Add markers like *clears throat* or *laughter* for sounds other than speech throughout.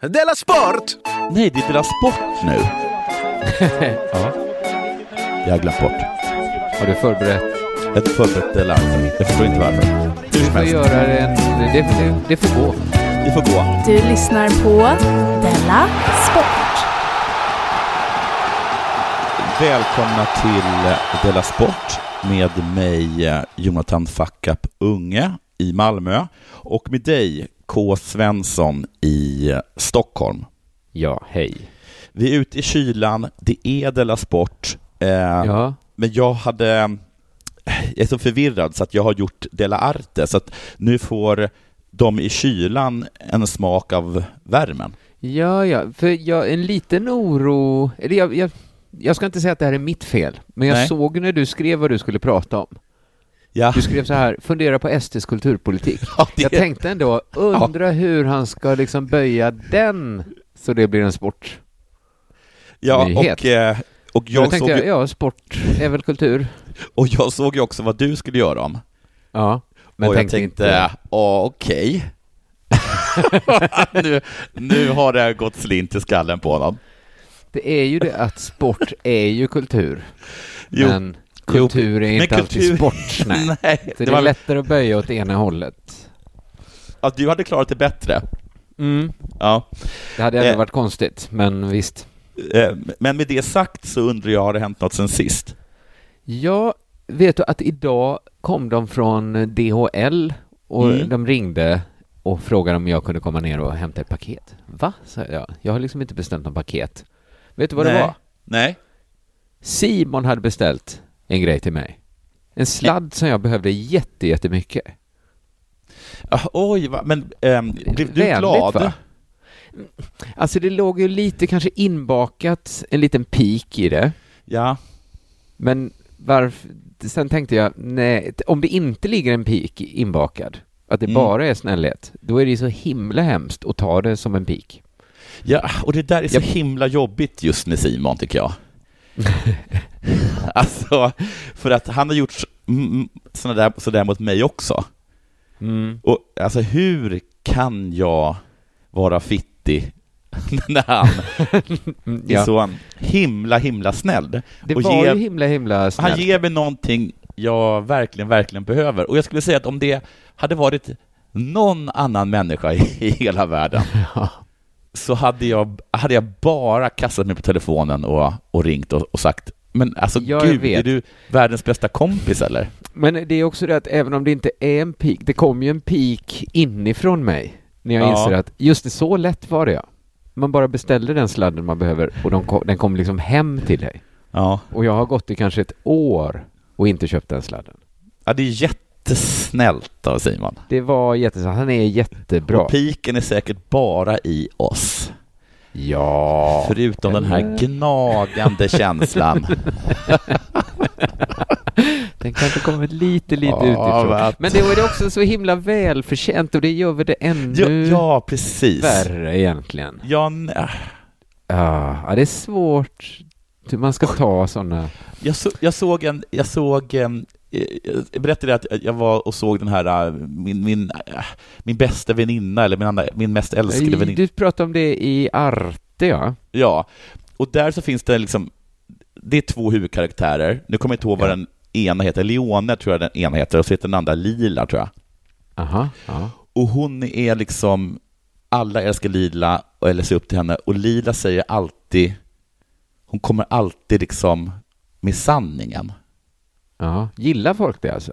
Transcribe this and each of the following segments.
Della Sport! Nej, det är Della Sport nu. *laughs* ja. Jag har glömt bort. Har du förberett? Jag har inte förberett Della alls. Jag förstår inte varför. Du får göra det, en, det, det, det får gå. det får gå. Du lyssnar på Della Sport. Välkomna till Della Sport med mig eh, Jonathan Fackap Unge i Malmö och med dig K. Svensson i Stockholm. Ja, hej. Vi är ute i kylan, det är Della Sport, eh, Ja, men jag hade jag är så förvirrad så att jag har gjort Della Arte, så att nu får de i kylan en smak av värmen. ja, ja. för jag, en liten oro, eller jag, jag, jag ska inte säga att det här är mitt fel, men jag Nej. såg när du skrev vad du skulle prata om. Ja, Du skrev så här, fundera på SDs kulturpolitik. *laughs* ja, det, Jag tänkte ändå, undra hur han ska liksom böja den så det blir en sport. ja nyhet. och, eh, och, Jag jag tänkte, såg, ju- ja, sport är väl kultur. *laughs* och jag såg ju också vad du skulle göra om. Ja, men och jag tänkte, inte... ja okej. *laughs* nu, nu har det gått slint i skallen på honom. Det är ju det att sport är ju kultur. Jo, men kultur är inte alltid kultur- sport. *laughs* Nej. Nej, Så det det var är lättare att böja åt ena hållet. att du hade klarat det bättre. Mm. Ja. Det hade ändå Eh. varit konstigt, men visst. Eh, Men med det sagt så undrar jag, har det hänt något sen sist? Ja, vet du att idag kom de från DHL och Mm. de ringde och frågade om jag kunde komma ner och hämta ett paket. Va? sa jag. Jag har liksom inte beställt något paket. Vet du vad det Nej. var? Nej? Simon hade beställt en grej till mig. En sladd som jag behövde jätte, jättemycket. Ah, oj, va? men ehm, blev du Vänligt, glad? va? Alltså det låg ju lite kanske inbakat, en liten pik i det. Ja. Men varför, sen tänkte jag, nej, om det inte ligger en pik inbakad, att det Mm. bara är snällhet, då är det ju så himla hemskt att ta det som en pik. ja, och det där är så Jag- himla jobbigt just med Simon, tycker jag. *laughs* alltså, för att han har gjort sådär där, så där mot mig också. Mm. Och alltså hur kan jag vara fittig *laughs* när han *laughs* är Ja. så himla, himla snäll? Det och var ge- ju himla, himla snällt. Han ger mig någonting jag verkligen, verkligen behöver. Och jag skulle säga att om det hade varit någon annan människa i, i hela världen Ja. Så hade jag, hade jag bara kastat mig på telefonen och, och ringt och, och sagt men alltså Ja, jag gud, vet. är du världens bästa kompis eller? Men det är också det att även om det inte är en pik, det kom ju en pik inifrån mig när jag Ja. inser att just det, så lätt var det ja. Man bara beställde den sladden man behöver och de kom, den kom liksom hem till dig. Ja, Och jag har gått i kanske ett år och inte köpt den sladden. ja det är jättesnällt av Simon. Det var jättesnällt. Han är jättebra. Och piken är säkert bara i oss. Ja. Förutom den här gnagande känslan. *laughs* Den kanske kommer lite, lite Ja, utifrån. vad- Men det var det också så himla välförtjänt och det gör väl det Ja, ännu ja precis. värre egentligen. Ja, n- Ja, ja, det är svårt hur man ska ta sådana. Jag, så, jag såg en, jag såg, eh, jag berättade att jag var och såg den här, eh, min, min, eh, min bästa väninna, eller min, andra, min mest älskade väninna. Du pratade om det i Arte, ja. Ja, och där så finns det liksom, det är två huvudkaraktärer, nu kommer jag inte ihåg vad Ja. den ena heter, Leone tror jag den ena heter, och så heter den andra Lila tror jag. Aha, ja. Och hon är liksom, alla älskar Lila, eller ser upp till henne, och Lila säger alltid, hon kommer alltid liksom med sanningen. Ja. Gillar folk det alltså?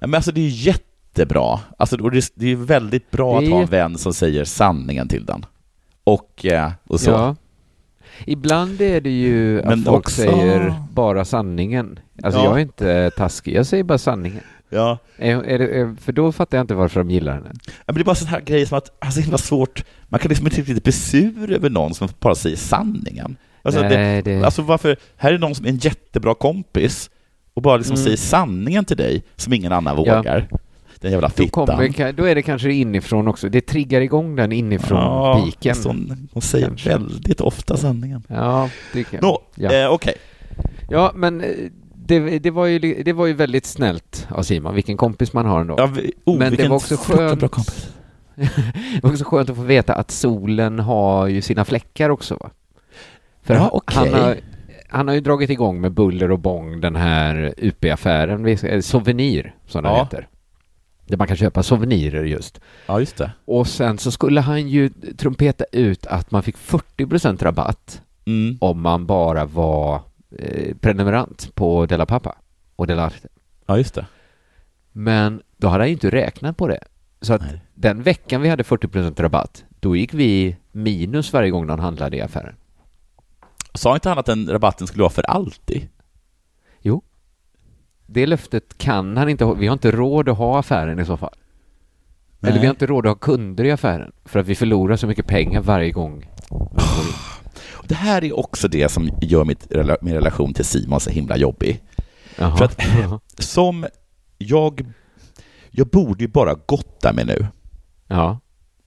Men alltså det är jättebra. Alltså, och det, det är väldigt bra Det att ha en vän som säger sanningen till den. Och, eh, och så. Ja. Ibland är det ju att Men folk också- säger bara sanningen. Alltså Ja. jag är inte taskig, jag säger bara sanningen. Ja. Är, är det, är, för då fattar jag inte varför de gillar henne. Ja, Men det är bara sådana här grejer som att, alltså det är himla svårt, man kan liksom inte riktigt bli sur över någon som bara säger sanningen. Alltså, det, Nej, det... alltså varför, här är någon som är en jättebra kompis och bara liksom Mm. säger sanningen till dig som ingen annan Ja. vågar. Den jävla då, fittan. kommer, ka- då är det kanske inifrån också. Det triggar igång den inifrån piken. fast Hon, säger Kanske. väldigt ofta sanningen. Ja, det kan... Nå, Ja. eh, okej. Ja, men eh, det, det, var ju, det var ju väldigt snällt av Simon, vilken kompis man har ändå. Ja, vi- oh, Men det var också skönt. bra kompis. *laughs* det var också skönt att få veta att solen har ju sina fläckar också. Va? För Ja, okej. han, har, han har ju dragit igång med buller och bång den här UP-affären, eh, Souvenir som den Ja. heter. Där man kan köpa souvenirer just. Ja, just det. Och sen så skulle han ju trumpeta ut att man fick 40% rabatt Mm. om man bara var eh, prenumerant på Della Pappa och Della Arte. Ja, just det. Men då hade han ju inte räknat på det. Så att Nej. den veckan vi hade 40% rabatt, då gick vi minus varje gång någon handlade i affären. Sa inte han att den rabatten skulle vara för alltid? Det löftet kan han inte ha. Vi har inte råd att ha affären i så fall. Eller Nej. vi har inte råd att ha kunder i affären för att vi förlorar så mycket pengar varje gång. Det här är också det som gör mitt, min relation till Simon så himla jobbig. Jaha. För att- Som jag... Jag borde ju bara gotta mig nu. Ja.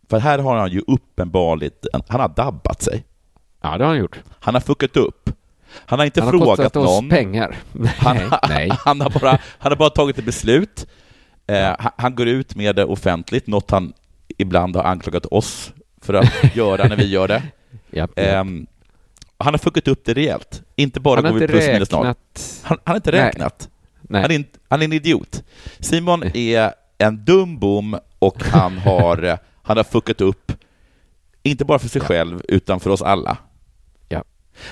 För här har han ju uppenbarligen... Han har dabbat sig. Ja, det har han gjort. Han har fuckat upp. Han har inte Han har frågat kostat oss någon. pengar. *laughs* Han, Nej, *laughs* han, har bara, han har bara tagit ett beslut. Eh, han, han går ut med det offentligt, något han ibland har anklagat oss för att *laughs* göra när vi gör det. Japp, japp. Ehm, han har fuckat upp det rejält. Inte bara han har går vi plus minus noll. Han, han har inte räknat. Nej. Han, är, inte- han är en idiot. Simon är en dum bom och han har, eh, han har fuckat upp, inte bara för sig själv, utan för oss alla.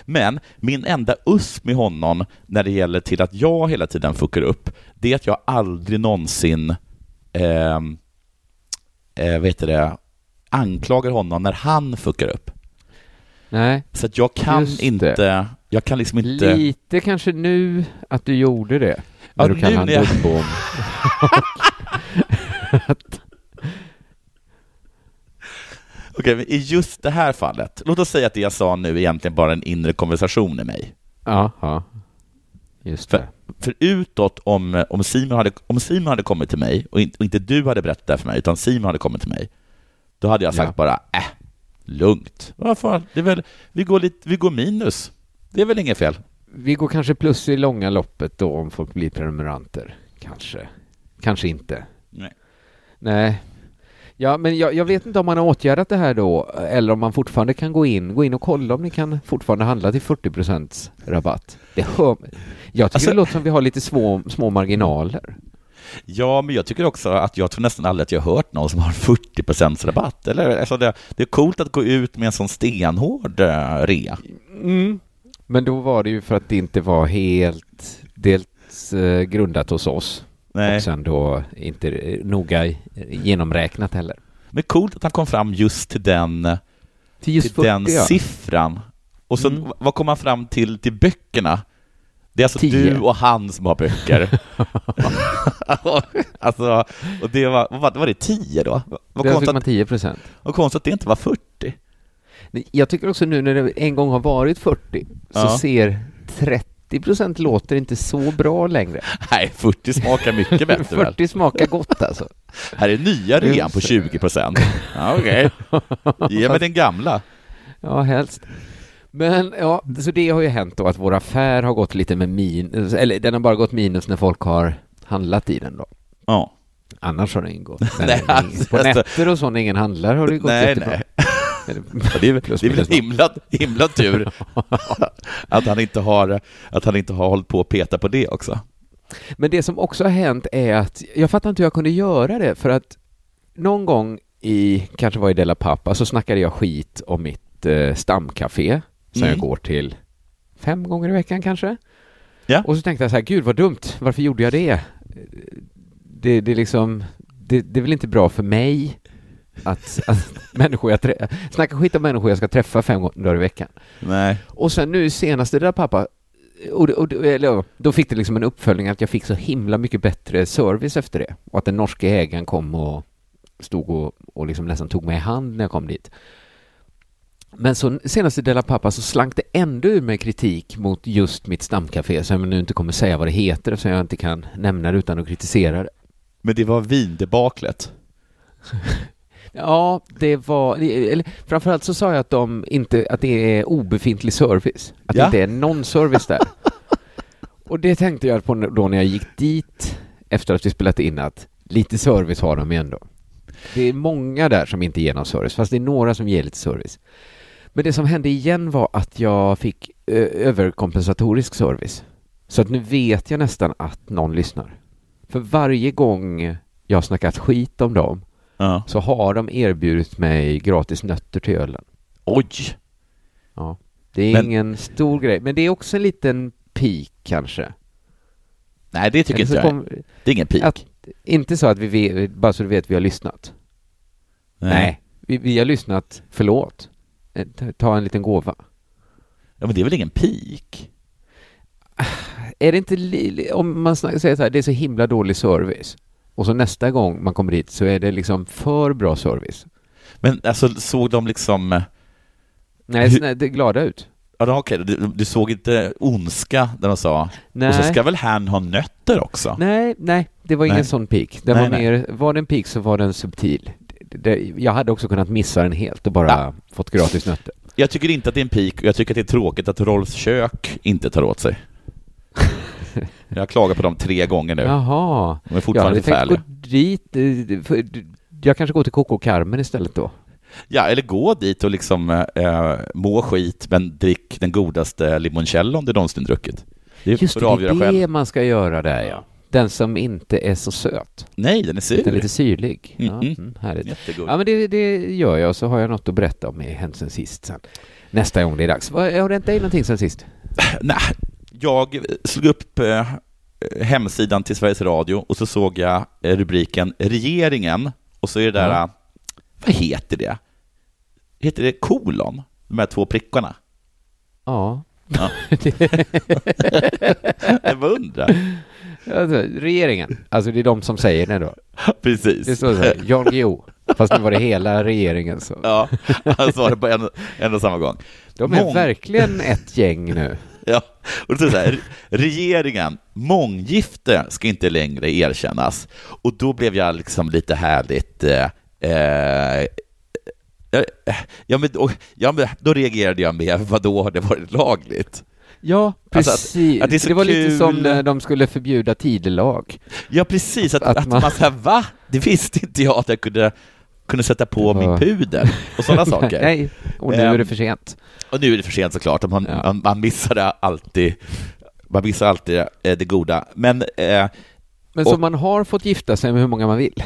Men min enda USP med honom när det gäller till att jag hela tiden fuckar upp, det är att jag aldrig någonsin ehm, eh, vet det, anklagar honom när han fuckar upp. Nej. Så att jag kan inte, jag kan liksom inte... Lite kanske nu att du gjorde det. När Ja, du han när jag- dumbom. *laughs* Okej, men i just det här fallet, låt oss säga att det jag sa nu är egentligen bara en inre konversation i mig. Ja. Just För, det. för utåt, om, om, Simon hade, om Simon hade kommit till mig och, in, och inte du hade berättat det här för mig, utan Simon hade kommit till mig, då hade jag sagt Ja. bara, äh, lugnt. Vad fan, det är väl, vi, går lite, vi går minus. Det är väl inget fel? Vi går kanske plus i långa loppet då om folk blir prenumeranter. Kanske. Kanske inte. Nej. Nej. Ja, men jag, jag vet inte om man har åtgärdat det här då, eller om man fortfarande kan gå in, gå in och kolla om ni kan fortfarande handla till 40% rabatt. Det hör, jag tycker Alltså- det låter som vi har lite små, små marginaler. Ja, men jag tycker också att jag tror nästan aldrig att jag har hört någon som har 40% rabatt. Eller? Alltså det, det är coolt att gå ut med en sån stenhård eh, rea. Mm. Men då var det ju för att det inte var helt dels eh, grundat hos oss Nej. och sen då inte noga genomräknat heller. Men coolt att han kom fram just till den, Till just till 40 den ja. siffran. Och så, Mm. vad kom han fram till till böckerna? Det är alltså Tio. du och han som har böcker. *laughs* alltså, och det var, vad var, var det 10 då? Vad Där fick man att, 10 procent. vad konstigt att det inte var 40. Jag tycker också nu när det en gång har varit 40 så Ja. ser 30 procent låter inte så bra längre. Nej, 40 smakar mycket *laughs* bättre väl? 40 smakar gott alltså. Här är nya rean på Just det. 20 procent. Ja, Okej, ge mig den gamla. Ja, helst. Men ja, så det har ju hänt då att vår affär har gått lite med minus, eller den har bara gått minus när folk har handlat i den då. Ja. Annars har den gått. *laughs* Nej, alltså, på nätter och så när ingen handlar har det gått Nej, jättebra. nej. Det är, Plus det är väl en himla, himla tur *laughs* att han, inte har, att han inte har hållit på att peta på det också. Men det som också har hänt är att jag fattar inte hur jag kunde göra det för att någon gång i, kanske var i Della Pappa, så snackade jag skit om mitt eh, stamcafé som Mm. jag går till fem gånger i veckan kanske. Ja. Och så tänkte jag så här, gud vad dumt, varför gjorde jag det? Det, det är liksom, det, det är väl inte bra för mig att, att människor jag trä- snacka skit om människor jag ska träffa fem gånger i veckan. Nej. Och sen nu senaste där pappa, och, och, eller, då fick det liksom en uppföljning att jag fick så himla mycket bättre service efter det. Och att den norska ägaren kom och stod och, och liksom nästan tog mig i hand när jag kom dit. Men så senaste Della Pappa så slank det ändå ur mig kritik mot just mitt stamcafé som jag nu inte kommer säga vad det heter eftersom jag inte kan nämna det utan att kritisera det. Men det var vindebaklet. *laughs* Ja, det var, eller framförallt så sa jag att de inte, att det är obefintlig service. Att Ja. det inte är någon service där. *laughs* Och det tänkte jag på då när jag gick dit efter att vi spelat in att lite service har de ju ändå. Det är många där som inte ger någon service, fast det är några som ger lite service. Men det som hände igen var att jag fick överkompensatorisk service. Så att nu vet jag nästan att någon lyssnar. För varje gång jag har snackat skit om dem Ja. så har de erbjudit mig gratis nötter till ölen. Oj! Ja. Det är Men- ingen stor grej, men det är också en liten peak kanske. Nej, det tycker Eller inte jag. kom- Det är ingen peak. Att, inte så att vi vet, bara så du vet, vi har lyssnat. Nej, vi, vi har lyssnat, förlåt. Eh, ta- en liten gåva. Ja, men det är väl ingen peak? Är det inte, om man säger så här, det är så himla dålig service. Och så nästa gång man kommer dit så är det liksom för bra service. Men alltså såg de liksom... eh, Nej, Hur- så- nej det glada ut. Ja, okej, du, du såg inte ondska när de sa Nej. och så ska väl han ha nötter också? Nej, nej, det var ingen Nej. sån peak. Det Nej, var mer, var det en peak så var den subtil. Det, det, jag hade också kunnat missa den helt och bara Ja. fått gratis nötter. Jag tycker inte att det är en peak och jag tycker att det är tråkigt att Rolfs kök inte tar åt sig. *laughs* Jag har klagat på dem tre gånger nu. Jaha. De är fortfarande tänkt förfärliga. dit. eh, Jag kanske går till Coco Carmen istället då. Ja, eller gå dit och liksom eh, må skit men drick den godaste limoncellon du någonsin druckit. Det Just det, det är det själv. man ska göra där ja. Den som inte är så söt. Nej, den är sur. Den är lite syrlig. Ja, Mhm. mm, härligt. Jättegod. Ja, men det, det gör jag och så har jag något att berätta om i Hänt sen sist sen. Nästa gång det är dags. Har det hänt dig någonting sen sist? *laughs* Nej, jag slog upp eh, hemsidan till Sveriges Radio och så såg jag eh, rubriken Regeringen och så är det där, eh, vad heter det? Heter det kolon? De här två prickarna? Ja. Ja. *laughs* jag bara undrar. Alltså, regeringen. Alltså det är de som säger det då. Precis. Det står så här, Jan Guillou. Fast nu var det hela regeringen så. Ja, han sa det på en, en och samma gång. De är Mång- verkligen ett gäng nu. *laughs* Ja, och det står så här, regeringen, månggifte ska inte längre erkännas. Och då blev jag liksom lite härligt, eh, eh, eh, ja, men, och, ja, men då reagerade jag med, vad då har det varit lagligt? Ja, Alltså att- precis. att det det var lite kul. som när de skulle förbjuda tidelag. Ja, precis, att, Att att, man- man, säger va? Det visste inte jag att jag kunde, kunde sätta på Det min pudel och sådana *laughs* saker. Nej, och nu Ehm, är det för sent. Och nu är det för sent såklart, man, Ja. man, missar alltid, man missar alltid eh, det goda. Men eh, Men så och- man har fått gifta sig med hur många man vill?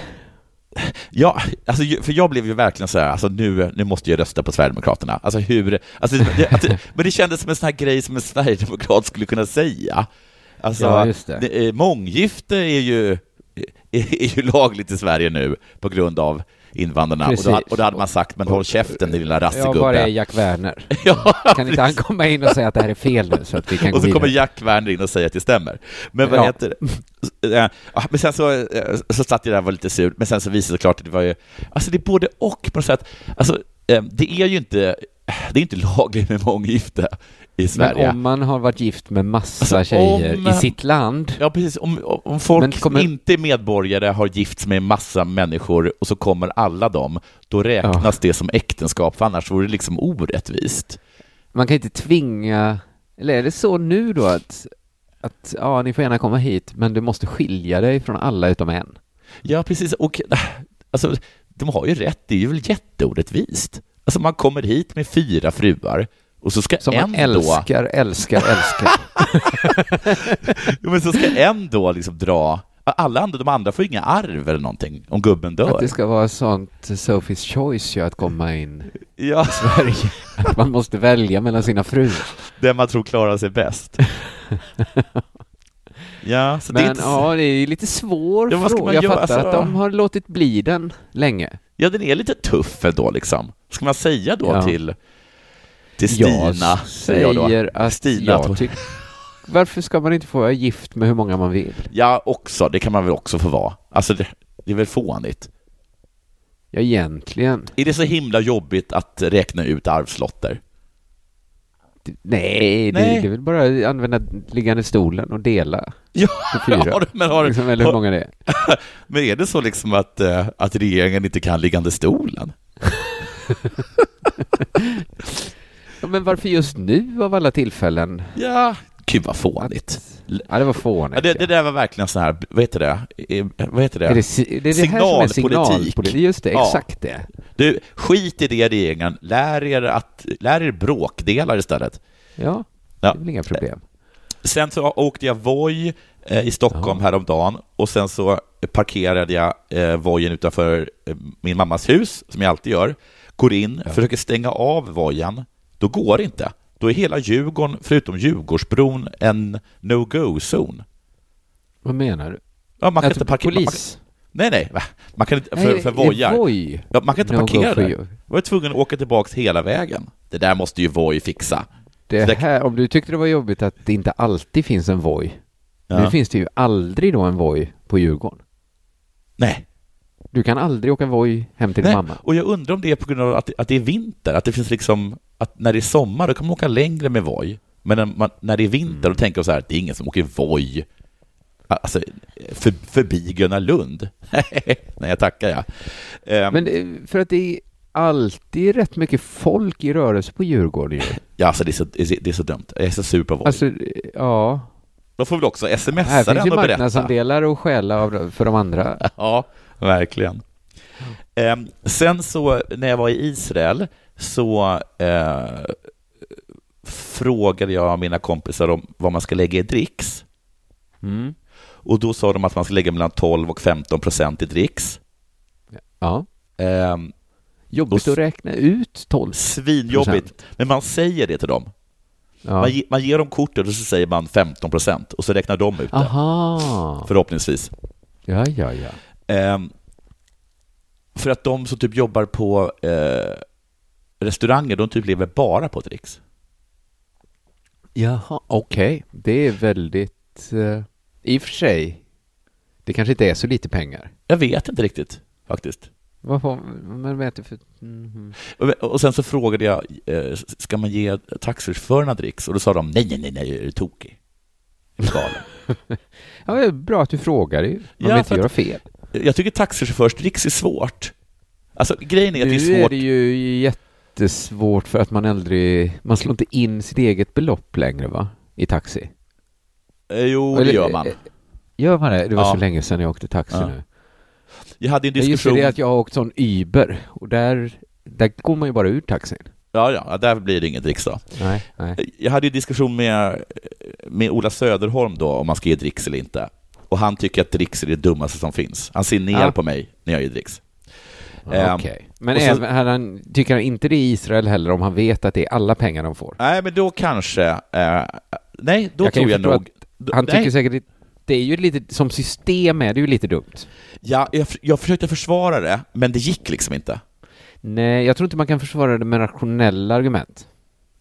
Ja, alltså, för jag blev ju verkligen så här, alltså nu, nu måste jag rösta på Sverigedemokraterna. Alltså hur, alltså, det, att, *laughs* men det kändes som en sån här grej som en sverigedemokrat skulle kunna säga. Alltså, Ja, det. det är, månggifte är ju, är, är ju lagligt i Sverige nu på grund av invandrarna. Och då, och då hade man sagt, men håll käften din lilla Ja, var är rassegubbe. Jack Werner? *laughs* Ja, Kan inte han komma in och säga att det här är fel nu så att vi kan och så kommer vidare? Jack Werner in och säger att det stämmer. Men vad Ja. heter det? Ja, Men sen så, eh, så satt jag där och var lite sur, men sen så visade det sig klart att det var ju, alltså det är både och på något sätt. Alltså, eh, det är ju inte, det är inte lagligt med månggifte i Men Sverige. om man har varit gift med massa Alltså, tjejer om- i sitt land, Ja, precis. Om, om folk Men kommer- som inte är medborgare har gifts med massa människor och så kommer alla dem, då räknas det som äktenskap, för annars vore det liksom orättvist. man kan inte tvinga, eller är det så nu då att, att ja, ni får gärna komma hit, men du måste skilja dig från alla utom en? Ja, precis. Och alltså, de har ju rätt, det är ju väl jätteorättvist. Alltså man kommer hit med fyra fruar och så ska Som en man då, älskar, älskar, älskar. *laughs* men så ska en då liksom dra, alla andra, de andra får inga arv eller någonting om gubben Att dör. det ska vara sånt Sophie's choice ju att komma in Ja, i Sverige. Att man måste välja mellan sina fruar. den man tror klarar sig bäst. Ja, så det är Men inte... ja, det är lite svår Ja, fråga. Jag göra? fattar Alltså- att de har låtit bli den länge. Ja, den är lite tuff ändå liksom. Ska man säga då Ja. till, till Stina, jag säger jag då. att Stina, jag tycker... Varför ska man inte få vara gift med hur många man vill? Ja, också, det kan man väl också få vara. Alltså, det, det är väl fånigt. Ja, egentligen. Är det så himla jobbigt att räkna ut arvslotter? Det- Nej, Nej. Det, det är väl bara att använda liggande stolen och dela Ja, för *laughs* fyra. har, men, har, liksom, eller hur många det är. *laughs* men är det så liksom att, eh, att regeringen inte kan liggande stolen? *laughs* Ja, men varför just nu av alla tillfällen? Ja, Gud vad fånigt. Ja, det var fånigt. Ja, det, det där var verkligen så här, vad heter det? Vad heter det? Är det, det är Signalpolitik. signalpolitik. Just det, Ja. exakt det. Du, skit i det regeringen. Lär er, att, lär er bråkdelar istället. Ja, Ja. det är väl inga problem. Sen så åkte jag Voi eh, i Stockholm häromdagen och sen så parkerade jag eh, Vojen utanför eh, min mammas hus, som jag alltid gör. Går in, försöker stänga av Vojen. Då går det inte. Då är hela Djurgården, förutom Djurgårdsbron, en no-go-zon. Vad menar du? Ja, man kan Att inte parkera. Man polis? nej, nej. va? Man kan inte, för, Nej, för Vojar. Voi. Ja, man kan inte No parkera där. Jag var tvungen att åka tillbaka hela vägen. Det där måste ju Voi fixa. Det det- här, om du tyckte det var jobbigt att det inte alltid finns en Voi. Ja. Nu finns det ju aldrig då en Voi på Djurgården. Nej. Du kan aldrig åka Voi hem till din Nej, mamma. och jag undrar om det är på grund av att, att det är vinter, att det finns liksom, att när det är sommar då kan man åka längre med Voi. Men när, man, när det är vinter Mm. då tänker jag så här, det är ingen som åker Voi. Alltså, för, förbi Gröna Lund. *laughs* Nej, jag tackar jag. Ehm, Men eh, för att det är alltid rätt mycket folk i rörelse på Djurgården ju. *laughs* ja, alltså det är, så, det är så dumt. Jag är så sur på Voi. Alltså, ja. Då får vi också Här smsa finns den ju och berätta. marknadsandelar och stjäla av, för de andra. *laughs* Ja, verkligen. Ehm, sen så när jag var i Israel så eh, frågade jag mina kompisar om vad man ska lägga i dricks. Mm. Och då sa de att man ska lägga mellan 12 och 15 procent i dricks. Ja. Ehm, Jobbigt att räkna ut 12 svinjobbigt, men man säger det till dem. Ja. Man, ge, man ger dem kortet och så säger man 15 procent och så räknar de ut det, Aha. förhoppningsvis. Ja, ja, ja. Ehm, för att de som typ jobbar på eh, restauranger, de typ lever bara på dricks. Jaha, okej. Det är väldigt... Uh, I och för sig, det kanske inte är så lite pengar. Jag vet inte riktigt faktiskt. Vad får man vet det för... Mhm. Och, sen så frågade jag, eh, ska man ge taxichaufförerna dricks? Och då sa de, nej, nej, nej, är du tokig? *laughs* Ja, det är bra att du frågar ju. Man Ja, vill inte göra fel. Jag tycker taxichaufförsdricks är svårt. Alltså grejen är att det Nu är är svårt. det ju jättesvårt för att man aldrig... Man slår inte in sitt eget belopp längre, va? I taxi. Eh, Jo, det Eller- gör man. eh, Gör man det? Det var Ja. så länge sedan jag åkte taxi Ja. nu. Jag hade en Ja, Just diskussion. det, att jag har åkt sån Uber och där, där går man ju bara ur taxin. Ja, ja, där blir det ingen dricks då. Nej, nej. Jag hade ju diskussion med, med Ola Söderholm då om man ska ge dricks eller inte. Och han tycker att dricks är det dummaste som finns. Han ser ner Ja. på mig när jag ger dricks. Ehm, Okej. Men och så- även, han, tycker han inte det i Israel heller om han vet att det är alla pengar de får? Nej, men då kanske... Eh, nej, då Jag tror jag nog... Han nej, tycker säkert det är ju lite, som system är det ju lite dumt. ja, jag, jag försökte försvara det, men det gick liksom inte. Nej, jag tror inte man kan försvara det med rationella argument,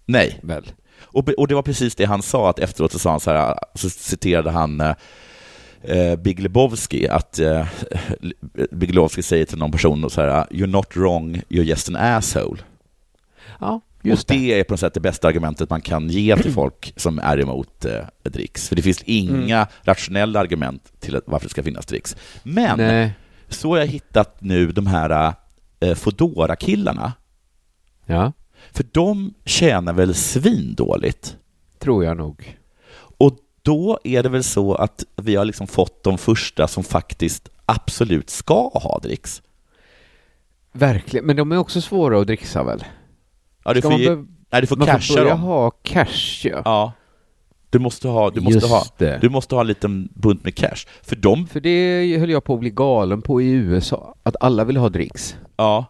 Nej. väl? Och, och det var precis det han sa, att efteråt så sa han så här, så citerade han eh, eh, Big Lebowski, att eh, Big Lebowski säger till någon person så här, you're not wrong, you're just an asshole. Ja, och just det. det är på något sätt det bästa argumentet man kan ge till folk som är emot eh, dricks. För det finns inga Mm. rationella argument till att, varför det ska finnas dricks. Men Nej, så har jag hittat nu de här eh, fodora killarna ja, För de tjänar väl svindåligt? tror jag nog. Då är det väl så att vi har liksom fått de första som faktiskt absolut ska ha dricks. Verkligen, men de är också svåra att dricksa väl? Ja, du Ska får, man, ge, nej, du får man casha får börja dem. ha cash, ja. Ja. Du måste ha, du måste Just ha, det. du måste ha en liten bunt med cash. För de, För det höll jag på att bli galen på i USA, att alla vill ha dricks. ja,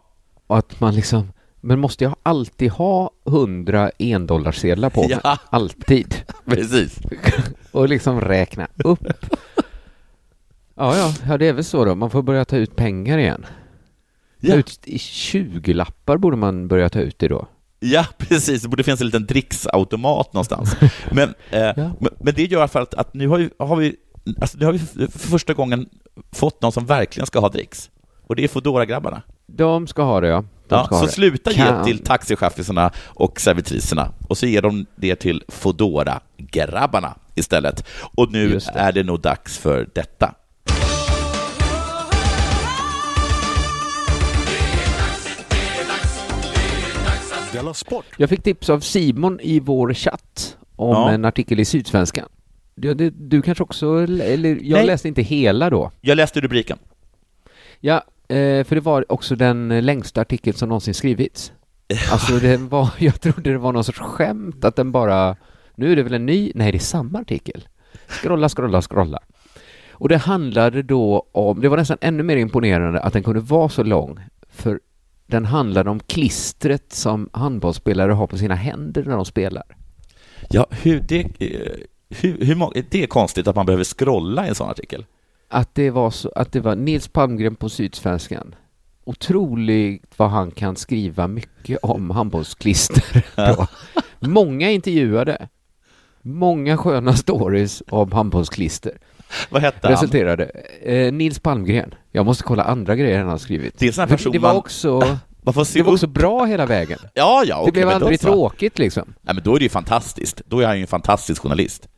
Och att man liksom, men måste jag alltid ha hundra endollarsedlar på mig? *laughs* Ja. Alltid. *laughs* precis. *laughs* Och liksom räkna upp. Ja, ja, ja, det är väl så då. Man får börja ta ut pengar igen. Ja. ut i 20-lappar borde man börja ta ut det då. Ja, precis. Det borde finnas en liten dricksautomat någonstans. Men, eh, Ja. men, men det gör fall att, att nu har vi, har vi, alltså nu har vi för första gången fått någon som verkligen ska ha dricks. Och det är foodora grabbarna De ska ha det, ja. Ja, så det. sluta ge till taxichaffisarna och servitriserna och så ger de det till foodora grabbarna istället. Och nu det. är det nog dags för detta. Jag fick tips av Simon i vår chatt om Ja. en artikel i Sydsvenskan. Du, du, du kanske också, eller jag Nej. läste inte hela då. Jag läste rubriken. Ja, eh, för det var också den längsta artikeln som någonsin skrivits. Alltså det var, *laughs* jag trodde det var någon sorts skämt att den bara, nu är det väl en ny, nej det är samma artikel. Scrolla, scrolla, scrolla. Och det handlade då om, det var nästan ännu mer imponerande att den kunde vara så lång, för den handlade om klistret som handbollsspelare har på sina händer när de spelar. Ja, hur det... eh, Hur, hur det är konstigt att man behöver scrolla i en sån artikel. Att det var så, att det var Nils Palmgren på Sydsvenskan. Otroligt vad han kan skriva mycket om handbollsklister. *laughs* Många intervjuade. Många sköna stories om handbollsklister. Vad hette han? Resulterade. Eh, Nils Palmgren. Jag måste kolla andra grejer han har skrivit. Det är person det var man, också, *laughs* det var upp. också bra hela vägen. Ja, ja, Det blev aldrig tråkigt liksom. Nej, men då är det ju fantastiskt. Då är han ju en fantastisk journalist.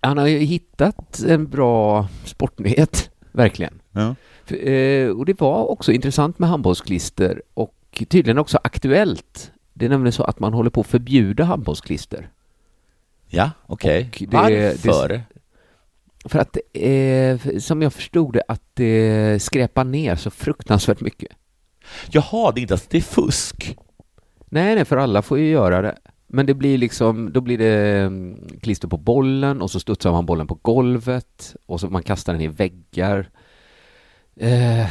Han har ju hittat en bra sportnyhet, *laughs* verkligen. Ja. För, eh, och det var också intressant med handbollsklister och tydligen också aktuellt. Det är nämligen så att man håller på att förbjuda handbollsklister. Ja, okej. Det- Varför? För att eh, som jag förstod det, att det skräpar ner så fruktansvärt mycket. Jaha, det är inte att det är fusk. Nej, nej, för alla får ju göra det. Men det blir liksom, då blir det mm, klister på bollen och så studsar man bollen på golvet och så man kastar den i väggar. Eh,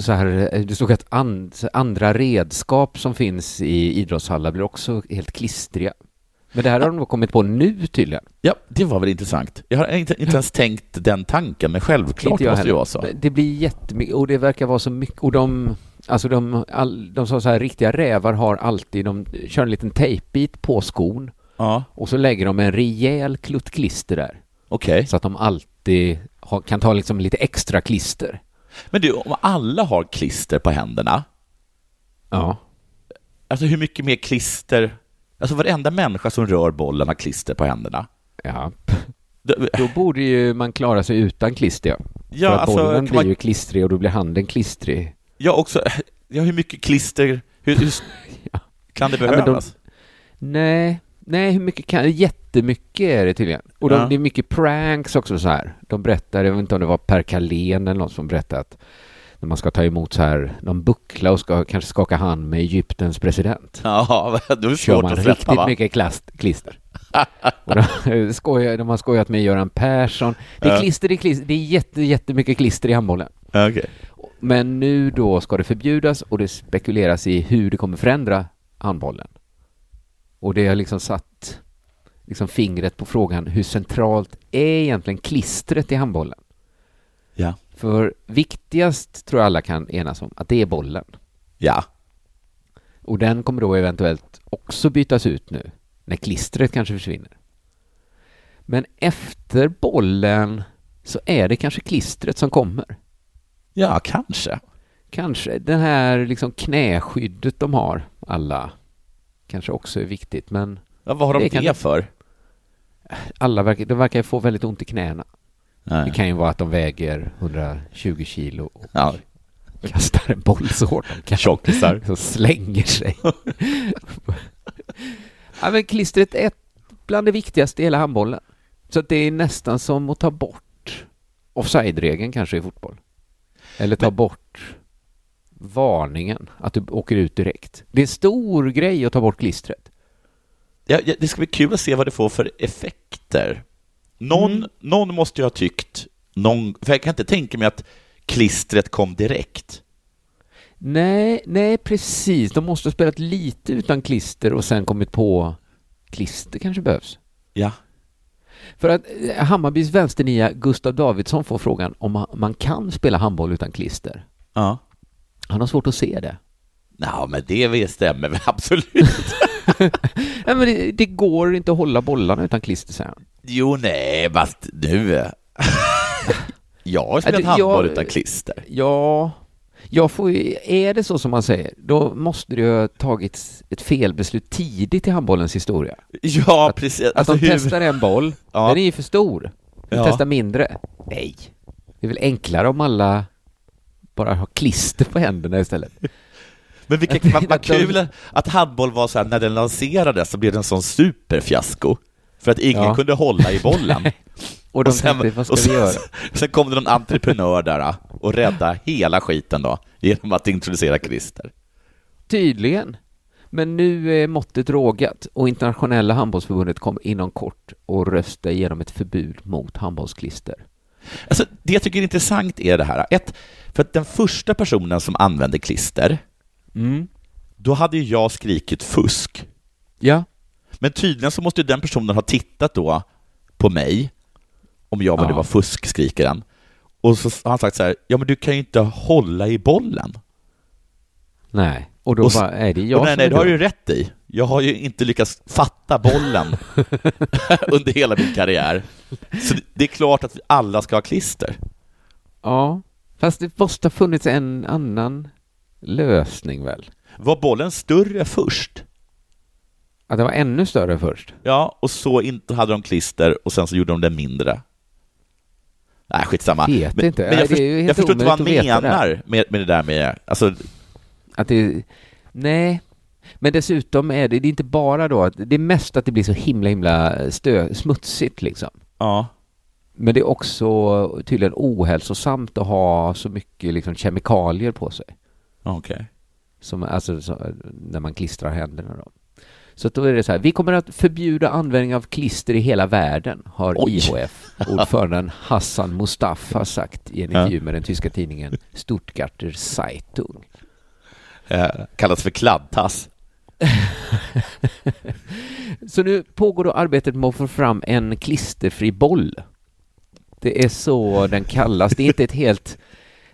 så här, eh, det stod att and, andra redskap som finns i idrottshallar blir också helt klistriga. Men det här har de kommit på nu tydligen. Ja, det var väl intressant. Jag har inte, inte ens tänkt den tanken, men självklart Inte jag måste det vara så. Det blir jättemycket, och det verkar vara så mycket, och de, alltså de, all, de som så här riktiga rävar har alltid, de kör en liten tejpbit på skon Ja, och så lägger de en rejäl klutt klister där. okej. Så att de alltid har, kan ta liksom lite extra klister. Men du, om alla har klister på händerna, Ja. alltså hur mycket mer klister... Alltså varenda människa som rör bollen har klister på händerna. Ja. Då borde ju man klara sig utan klister. Ja, Ja, För att alltså, bollen blir man, ju klistrig och då blir handen klistrig. Ja, också, *laughs* ja, hur mycket klister, hur, hur *laughs* Ja. kan det men de- behövas? Nej, nej, hur mycket kan... Jättemycket är det tydligen. Och de, Ja. det är mycket pranks också så här. De berättar, jag vet inte om det var Per Carlén eller någon som berättade att när man ska ta emot så här någon buckla och ska kanske skaka hand med Egyptens president. Ja, *laughs* då är det Kör svårt man att riktigt släppa, va? mycket klast, klister. och de, skojar, de har skojat med Göran Persson. Det är Ja. klister, det är klister, det är jätte, jättemycket klister i handbollen. Ja, Okej. Men nu då ska det förbjudas och det spekuleras i hur det kommer förändra handbollen. Och det har liksom satt liksom fingret på frågan hur centralt är egentligen klistret i handbollen? Ja. För viktigast tror jag alla kan enas om att det är bollen. Ja. Och den kommer då eventuellt också bytas ut nu när klistret kanske försvinner. Men efter bollen så är det kanske klistret som kommer. Ja, kanske. Kanske det här liksom knäskyddet de har, alla, kanske också är viktigt, men Ja, vad har de Det det, för? alla verkar, de verkar få väldigt ont i knäna. Nej. Det kan ju vara att de väger 120 kilo och Ja, kastar en boll så hårt de kan. tjockisar. Så slänger sig. ja, men klistret är bland det viktigaste i hela handbollen. Så att det är nästan som att ta bort offside-regeln kanske i fotboll. Eller ta Men- bort varningen, att du åker ut direkt. Det är en stor grej att ta bort klistret. Ja, det ska bli kul att se vad det får för effekter. Någon, Mm. någon måste ju ha tyckt, någon, för jag kan inte tänka mig att klistret kom direkt. Nej, nej precis. De måste ha spelat lite utan klister och sen kommit på klister kanske behövs. Ja. För att eh, Hammarbys vänsternia Gustav Davidsson får frågan om man- kan spela handboll utan klister. Ja. Han har svårt att se det. Ja, men det stämmer väl *laughs* absolut. *laughs* Nej, men det, det går inte att hålla bollarna utan klister, säger han. jo, nej, fast nu... eh, *laughs* jag har spelat handboll utan klister. Ja, jag får ju, är det så som man säger, då måste det ju ha tagits ett felbeslut tidigt i handbollens historia. Ja, Att- precis. Att Alltså, de hur... testar en boll, Ja. den är ju för stor. De Ja. testar mindre. Nej, det är väl enklare om alla bara har klister på händerna istället. *laughs* Men vilket, *laughs* vad, vad kul att handboll var så här, när den lanserades så blev det en sån superfiasko. För att ingen Ja. kunde hålla i bollen. *laughs* Och de Och sen- tänkte, vad ska och vi sen- göra? *laughs* Sen kom det någon entreprenör där och rädda hela skiten då, genom att introducera klister. Tydligen. Men nu är måttet rågat och internationella handbollsförbundet kommer inom kort att rösta igenom ett förbud mot handbollsklister. Alltså, det jag tycker är intressant är det här. Ett, för att den första personen som använde klister, Mm. då hade ju jag skrikit fusk. Ja. Men tydligen så måste ju den personen ha tittat då på mig, om jag ville Ja. vara fusk, skriker han. Och så har han sagt så här, ja men du kan ju inte hålla i bollen. Nej. Och då Och bara, är det jag och nej, nej, det har du ju rätt i. Jag har ju inte lyckats fatta bollen *laughs* *laughs* under hela min karriär. Så det- det är klart att vi alla ska ha klister. Ja. Fast det måste ha funnits en annan lösning väl? Var bollen större först? Att det var ännu större först? Ja, och så inte hade de klister och sen så gjorde de det mindre. Nej, skitsamma. Vet men, inte. Men Nej, jag, det är ju helt jag förstår inte vad han det menar med, med det där med, alltså, Att det... Nej. Men dessutom är det, det är inte bara då det är mest att det blir så himla himla stö, smutsigt liksom. ja. Men det är också tydligen ohälsosamt att ha så mycket liksom, kemikalier på sig. Okej. Som, alltså, så, när man klistrar händerna då. Så då är det så här, vi kommer att förbjuda användning av klister i hela världen, har Oj. IHF-ordföranden *laughs* Hassan Mustafa sagt i en intervju med den tyska tidningen Stuttgarter Zeitung. Eh, kallas för kladdtass. *laughs* Så nu pågår då arbetet med att få fram en klisterfri boll. Det är så den kallas. Det är inte ett helt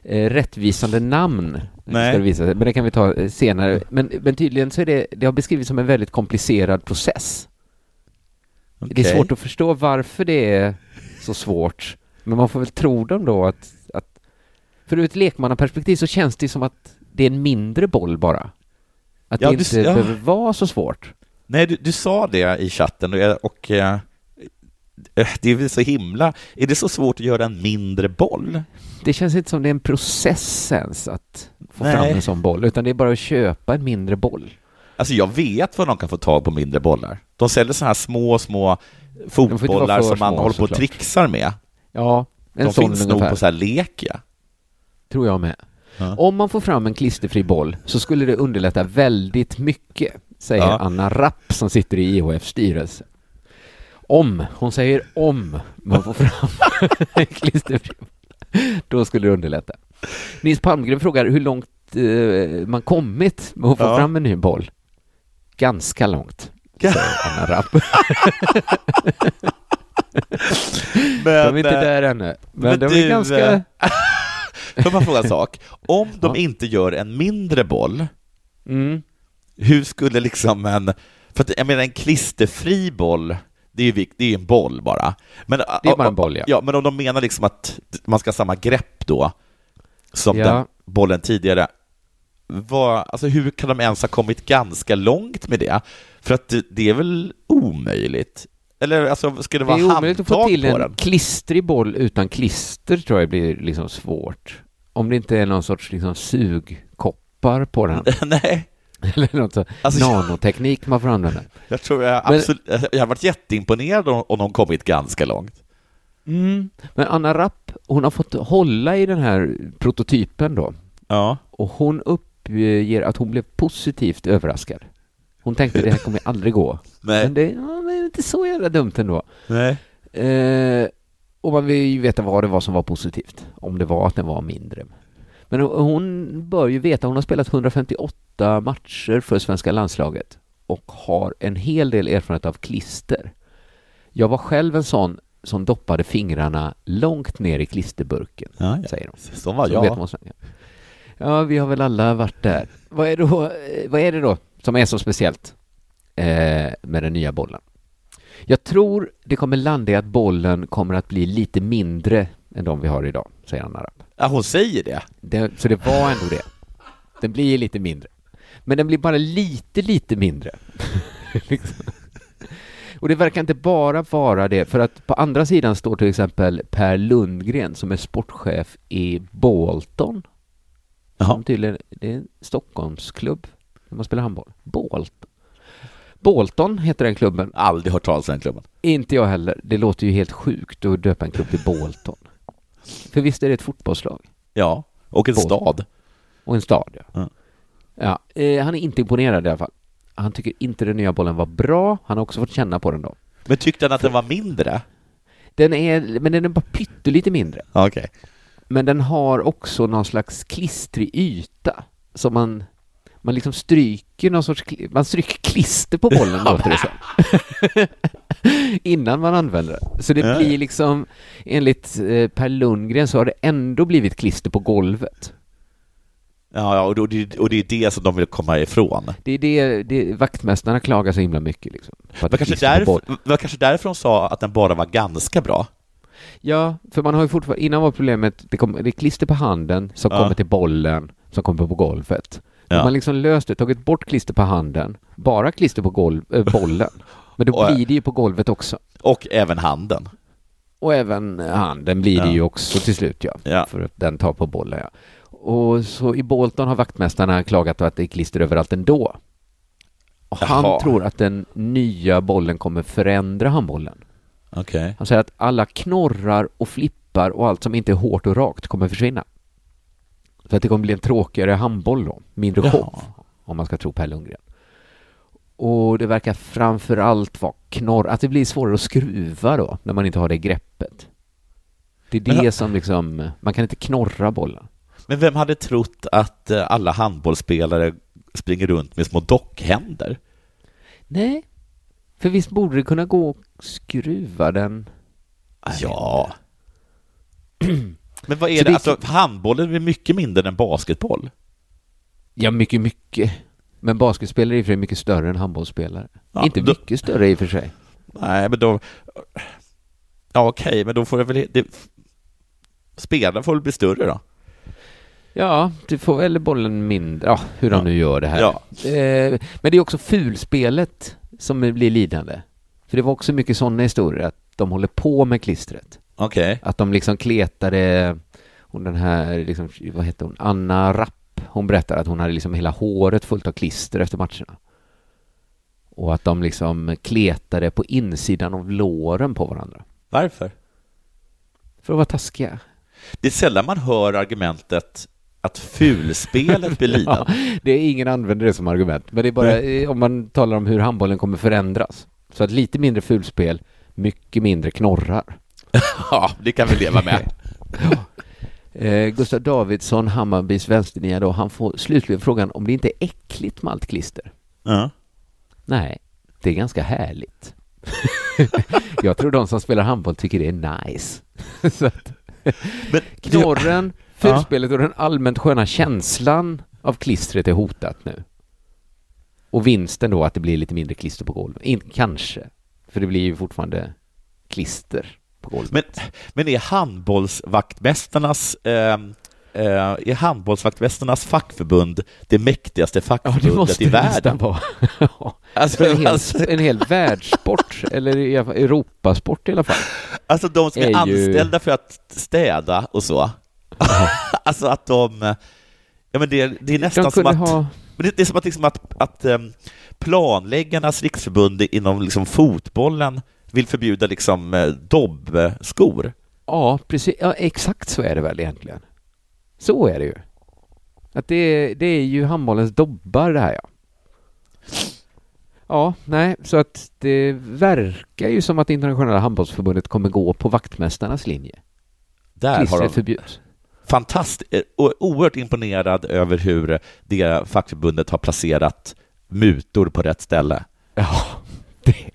rättvisande namn, Nej. ska det visa sig. men det kan vi ta eh, senare. Men, men tydligen så är det, det har beskrivits som en väldigt komplicerad process. Det är svårt att förstå varför det är så svårt. Men man får väl tro dem då att, att för ur ett lekmannaperspektiv så känns det som att det är en mindre boll bara. Att Ja, det du inte ja. behöver vara så svårt. Nej, du, du sa det i chatten och, och eh, eh, det är väl så himla... Är det så svårt att göra en mindre boll? Det känns inte som det är en process ens att få Nej. fram en sån boll, utan det är bara att köpa en mindre boll. Alltså jag vet var de kan få tag på mindre bollar. De säljer så här små, små fotbollar som man små, håller på och trixar med. Ja, en De sån finns nog ungefär, på så här lek, ja. tror jag med. Ja. Om man får fram en klisterfri boll så skulle det underlätta väldigt mycket, säger Ja. Anna Rapp som sitter i IHFs styrelse. Om, hon säger om man får fram *laughs* en klisterfri boll, då skulle det underlätta. Nils Palmgren frågar hur långt eh, man kommit med att få Ja. fram en ny boll. Ganska långt, säger *laughs* Anna Rapp. *laughs* Men, De är inte eh, där ännu, men, men de du, är ganska... eh, Får man fråga en sak? Om de Ja. inte gör en mindre boll, Mm. hur skulle liksom en... För att jag menar en klisterfri boll, det är ju vik- det är en boll bara. Men, Det är bara en boll, ja. ja. Men om de menar liksom att man ska ha samma grepp då, som Ja. den bollen tidigare, vad, alltså hur kan de ens ha kommit ganska långt med det? För att det, det är väl omöjligt? Eller alltså, ska det Det vara är omöjligt att få handtag till på en den? klistrig boll utan klister tror jag blir liksom svårt. Om det inte är någon sorts liksom sugkoppar på den. *laughs* Nej, *laughs* Eller något så Alltså, nanoteknik man får använda. jag tror jag Men- absolut, jag har varit jätteimponerad om, om de kommit ganska långt. Mm. Men Anna Rapp, hon har fått hålla i den här prototypen då. Ja. Och hon uppger att hon blev positivt överraskad. Hon tänkte det här kommer aldrig gå. *laughs* Nej. Men det, ja, det är inte så jävla dumt ändå. Nej. Eh, och man vill ju veta vad det var som var positivt. Om det var att den var mindre. Men hon bör ju veta, hon har spelat 158 matcher för svenska landslaget och har en hel del erfarenhet av klister. Jag var själv en sån som doppade fingrarna långt ner i klisterburken, Ja, ja. säger hon. Så var jag. Ja, vi har väl alla varit där. Vad är, då, vad är det då som är så speciellt eh, med den nya bollen? Jag tror det kommer landa i att bollen kommer att bli lite mindre än de vi har idag, säger Anna Rapp. Ja, hon säger det. Det, så det var ändå det. Den blir lite mindre. Men den blir bara lite, lite mindre. *laughs* liksom. Och det verkar inte bara vara det, för att på andra sidan står till exempel Per Lundgren som är sportchef i Bolton. Jaha. Som tydligen, det är en Stockholmsklubb där man spelar handboll. Bolton. Bolton heter den klubben. Aldrig hört talas om den klubben. Inte jag heller. Det låter ju helt sjukt att döpa en klubb till Bolton. För visst är det ett fotbollslag? Ja, och en Bolton. stad. Och en stad, ja. Ja. ja eh, han är inte imponerad i alla fall. Han tycker inte den nya bollen var bra. Han har också fått känna på den då. Men tyckte han att den var mindre? Den är, men den är bara pyttelite mindre. Okej. Men den har också någon slags klistrig yta. Som man, man liksom stryker någon sorts, man stryker klister på bollen låter det som. Innan man använder den. Så det Ja. blir liksom, enligt eh, Per Lundgren så har det ändå blivit klister på golvet. Ja, ja och, då, det- och det är det som de vill komma ifrån. Det är det, det vaktmästarna klagar så himla mycket liksom. Var kanske, därför, var kanske därför de sa att den bara var ganska bra. Ja, för man har ju fortfarande, innan var problemet, det, kom, det är klister på handen som Ja. kommer till bollen som kommer på golvet. Ja. Man har liksom löst det, tagit bort klister på handen, bara klister på golv, äh, bollen. Men då *laughs* Och- blir det ju på golvet också. Och även handen. Och även handen blir det Ja. ju också till slut ja. Ja. För att den tar på bollen ja. Och så i Bolton har vaktmästarna klagat på att det är klister överallt ändå. Och han Jaha. tror att den nya bollen kommer förändra handbollen. Okej. Han säger att alla knorrar och flippar och allt som inte är hårt och rakt kommer försvinna. Så att det kommer bli en tråkigare handboll då, mindre show, om man ska tro Per Lundgren. Och det verkar framför allt vara knorr, att det blir svårare att skruva då, när man inte har det greppet. Det är det Men- som liksom, man kan inte knorra bollen. Men vem hade trott att eh, alla handbollsspelare springer runt med små dockhänder? Nej, för visst borde det kunna gå att skruva den? Ja. *clears throat* Men vad är Så det? det- Alltså, handbollen är mycket mindre än basketboll. Ja, mycket, mycket. Men basketspelare är i och för sig mycket större än handbollsspelare. Ja, inte då- mycket större i och för sig. Nej, men då... Ja, okej, men då får det väl... Det... Spelaren får väl bli större då? Ja, du får eller bollen mindre, ja, hur de Ja. nu gör det här. Ja. Eh, men det är också fulspelet som blir lidande. För det var också mycket sådana historier, att de håller på med klistret. Okej. Att de liksom kletade, hon den här, liksom, vad heter hon, Anna Rapp, hon berättar att hon hade liksom hela håret fullt av klister efter matcherna. Och att de liksom kletade på insidan av låren på varandra. Varför? För att vara taskiga. Det är sällan man hör argumentet att fulspelet blir *laughs* Ja, lidande. det är ingen använder det som argument, men det är bara eh, om man talar om hur handbollen kommer förändras. Så att lite mindre fulspel, mycket mindre knorrar. *laughs* Ja, det kan vi leva med. *laughs* Eh, Gustav Davidsson, Hammarbys vänsternia då, han får slutligen frågan om det inte är äckligt med allt klister. Ja. Nej, det är ganska härligt. *laughs* Jag tror de som spelar handboll tycker det är nice. Att, Men, knorren, fulspelet och den allmänt sköna känslan av klistret är hotat nu. Och vinsten då att det blir lite mindre klister på golvet. In, kanske. För det blir ju fortfarande klister på golvet. Men, men är handbollsvaktmästarnas eh, eh, är handbollsvaktmästarnas fackförbund det mäktigaste ja, det fackförbundet måste i det världen? vara. *laughs* Ja. Alltså, en, hel, alltså, en hel världssport, eller i alla fall Europasport i alla fall. alltså de som är, är ju- anställda för att städa och så. *laughs* alltså att de... Ja, men det, det är nästan De som att... ha... Men det, det är som att, liksom att, att um, planläggarnas riksförbund inom liksom fotbollen vill förbjuda liksom eh, dobbskor. Ja, precis. Ja, exakt så är det väl egentligen. Så är det ju. Att det, det är ju handbollens dobbar det här ja. Ja, nej, så att det verkar ju som att internationella handbollsförbundet kommer gå på vaktmästarnas linje. Där har de förbjuds. fantastiskt, och oerhört imponerad över hur det fackförbundet har placerat mutor på rätt ställe. Ja, *laughs* det,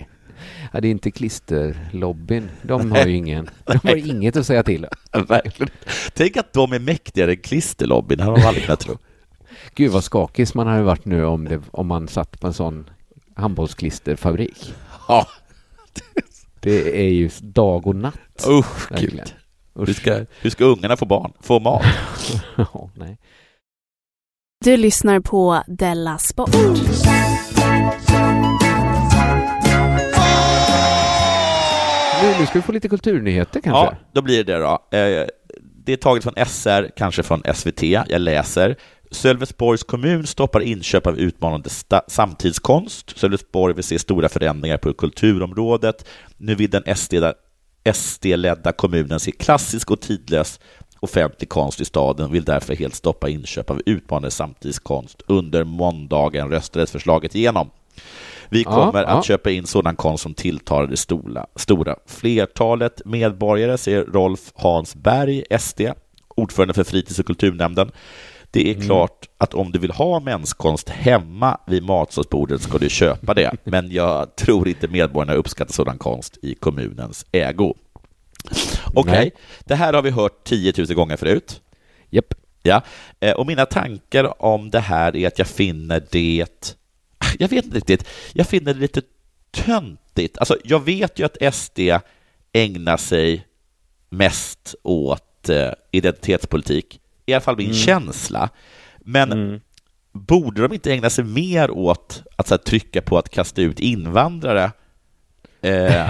ja, det är inte klisterlobbyn. De har ju ingen, de har inget att säga till. *laughs* Verkligen. Tänk att de är mäktigare än klisterlobbyn, det hade man aldrig kunnat tro. *laughs* Gud vad skakis man hade varit nu om, det, om man satt på en sån handbollsklisterfabrik. *laughs* Ja, Det är ju dag och natt. usch Verkligen. gud. Hur ska, hur ska ungarna få barn? Få mat? Nej. Du lyssnar på Della Sport. Nu, nu ska vi få lite kulturnyheter kanske. Ja, då blir det det då. Eh, det är taget från SR, kanske från SVT. Jag läser. Sölvesborgs kommun stoppar inköp av utmanande samtidskonst. Sölvesborg vill se stora förändringar på kulturområdet. Nu vill den SD-ledda kommunen se klassisk och tidlös offentlig konst i staden vill därför helt stoppa inköp av utmanande samtidskonst. Under måndagen röstades förslaget igenom. Vi kommer ja, att ja. köpa in sådan konst som tilltalar det stora, stora flertalet medborgare, säger Rolf Hansberg, SD, ordförande för fritids och kulturnämnden. Det är mm. klart att om du vill ha menskonst hemma vid matsalsbordet ska du köpa det, *laughs* men jag tror inte medborgarna uppskattar sådan konst i kommunens ägo. Okej, okay. det här har vi hört 10 000 gånger förut. Yep. Ja, eh, och mina tankar om det här är att jag finner det jag vet inte riktigt, jag finner det lite töntigt. Alltså, jag vet ju att SD ägnar sig mest åt eh, identitetspolitik, i alla fall min mm. känsla. Men mm. borde de inte ägna sig mer åt att här, trycka på att kasta ut invandrare eh,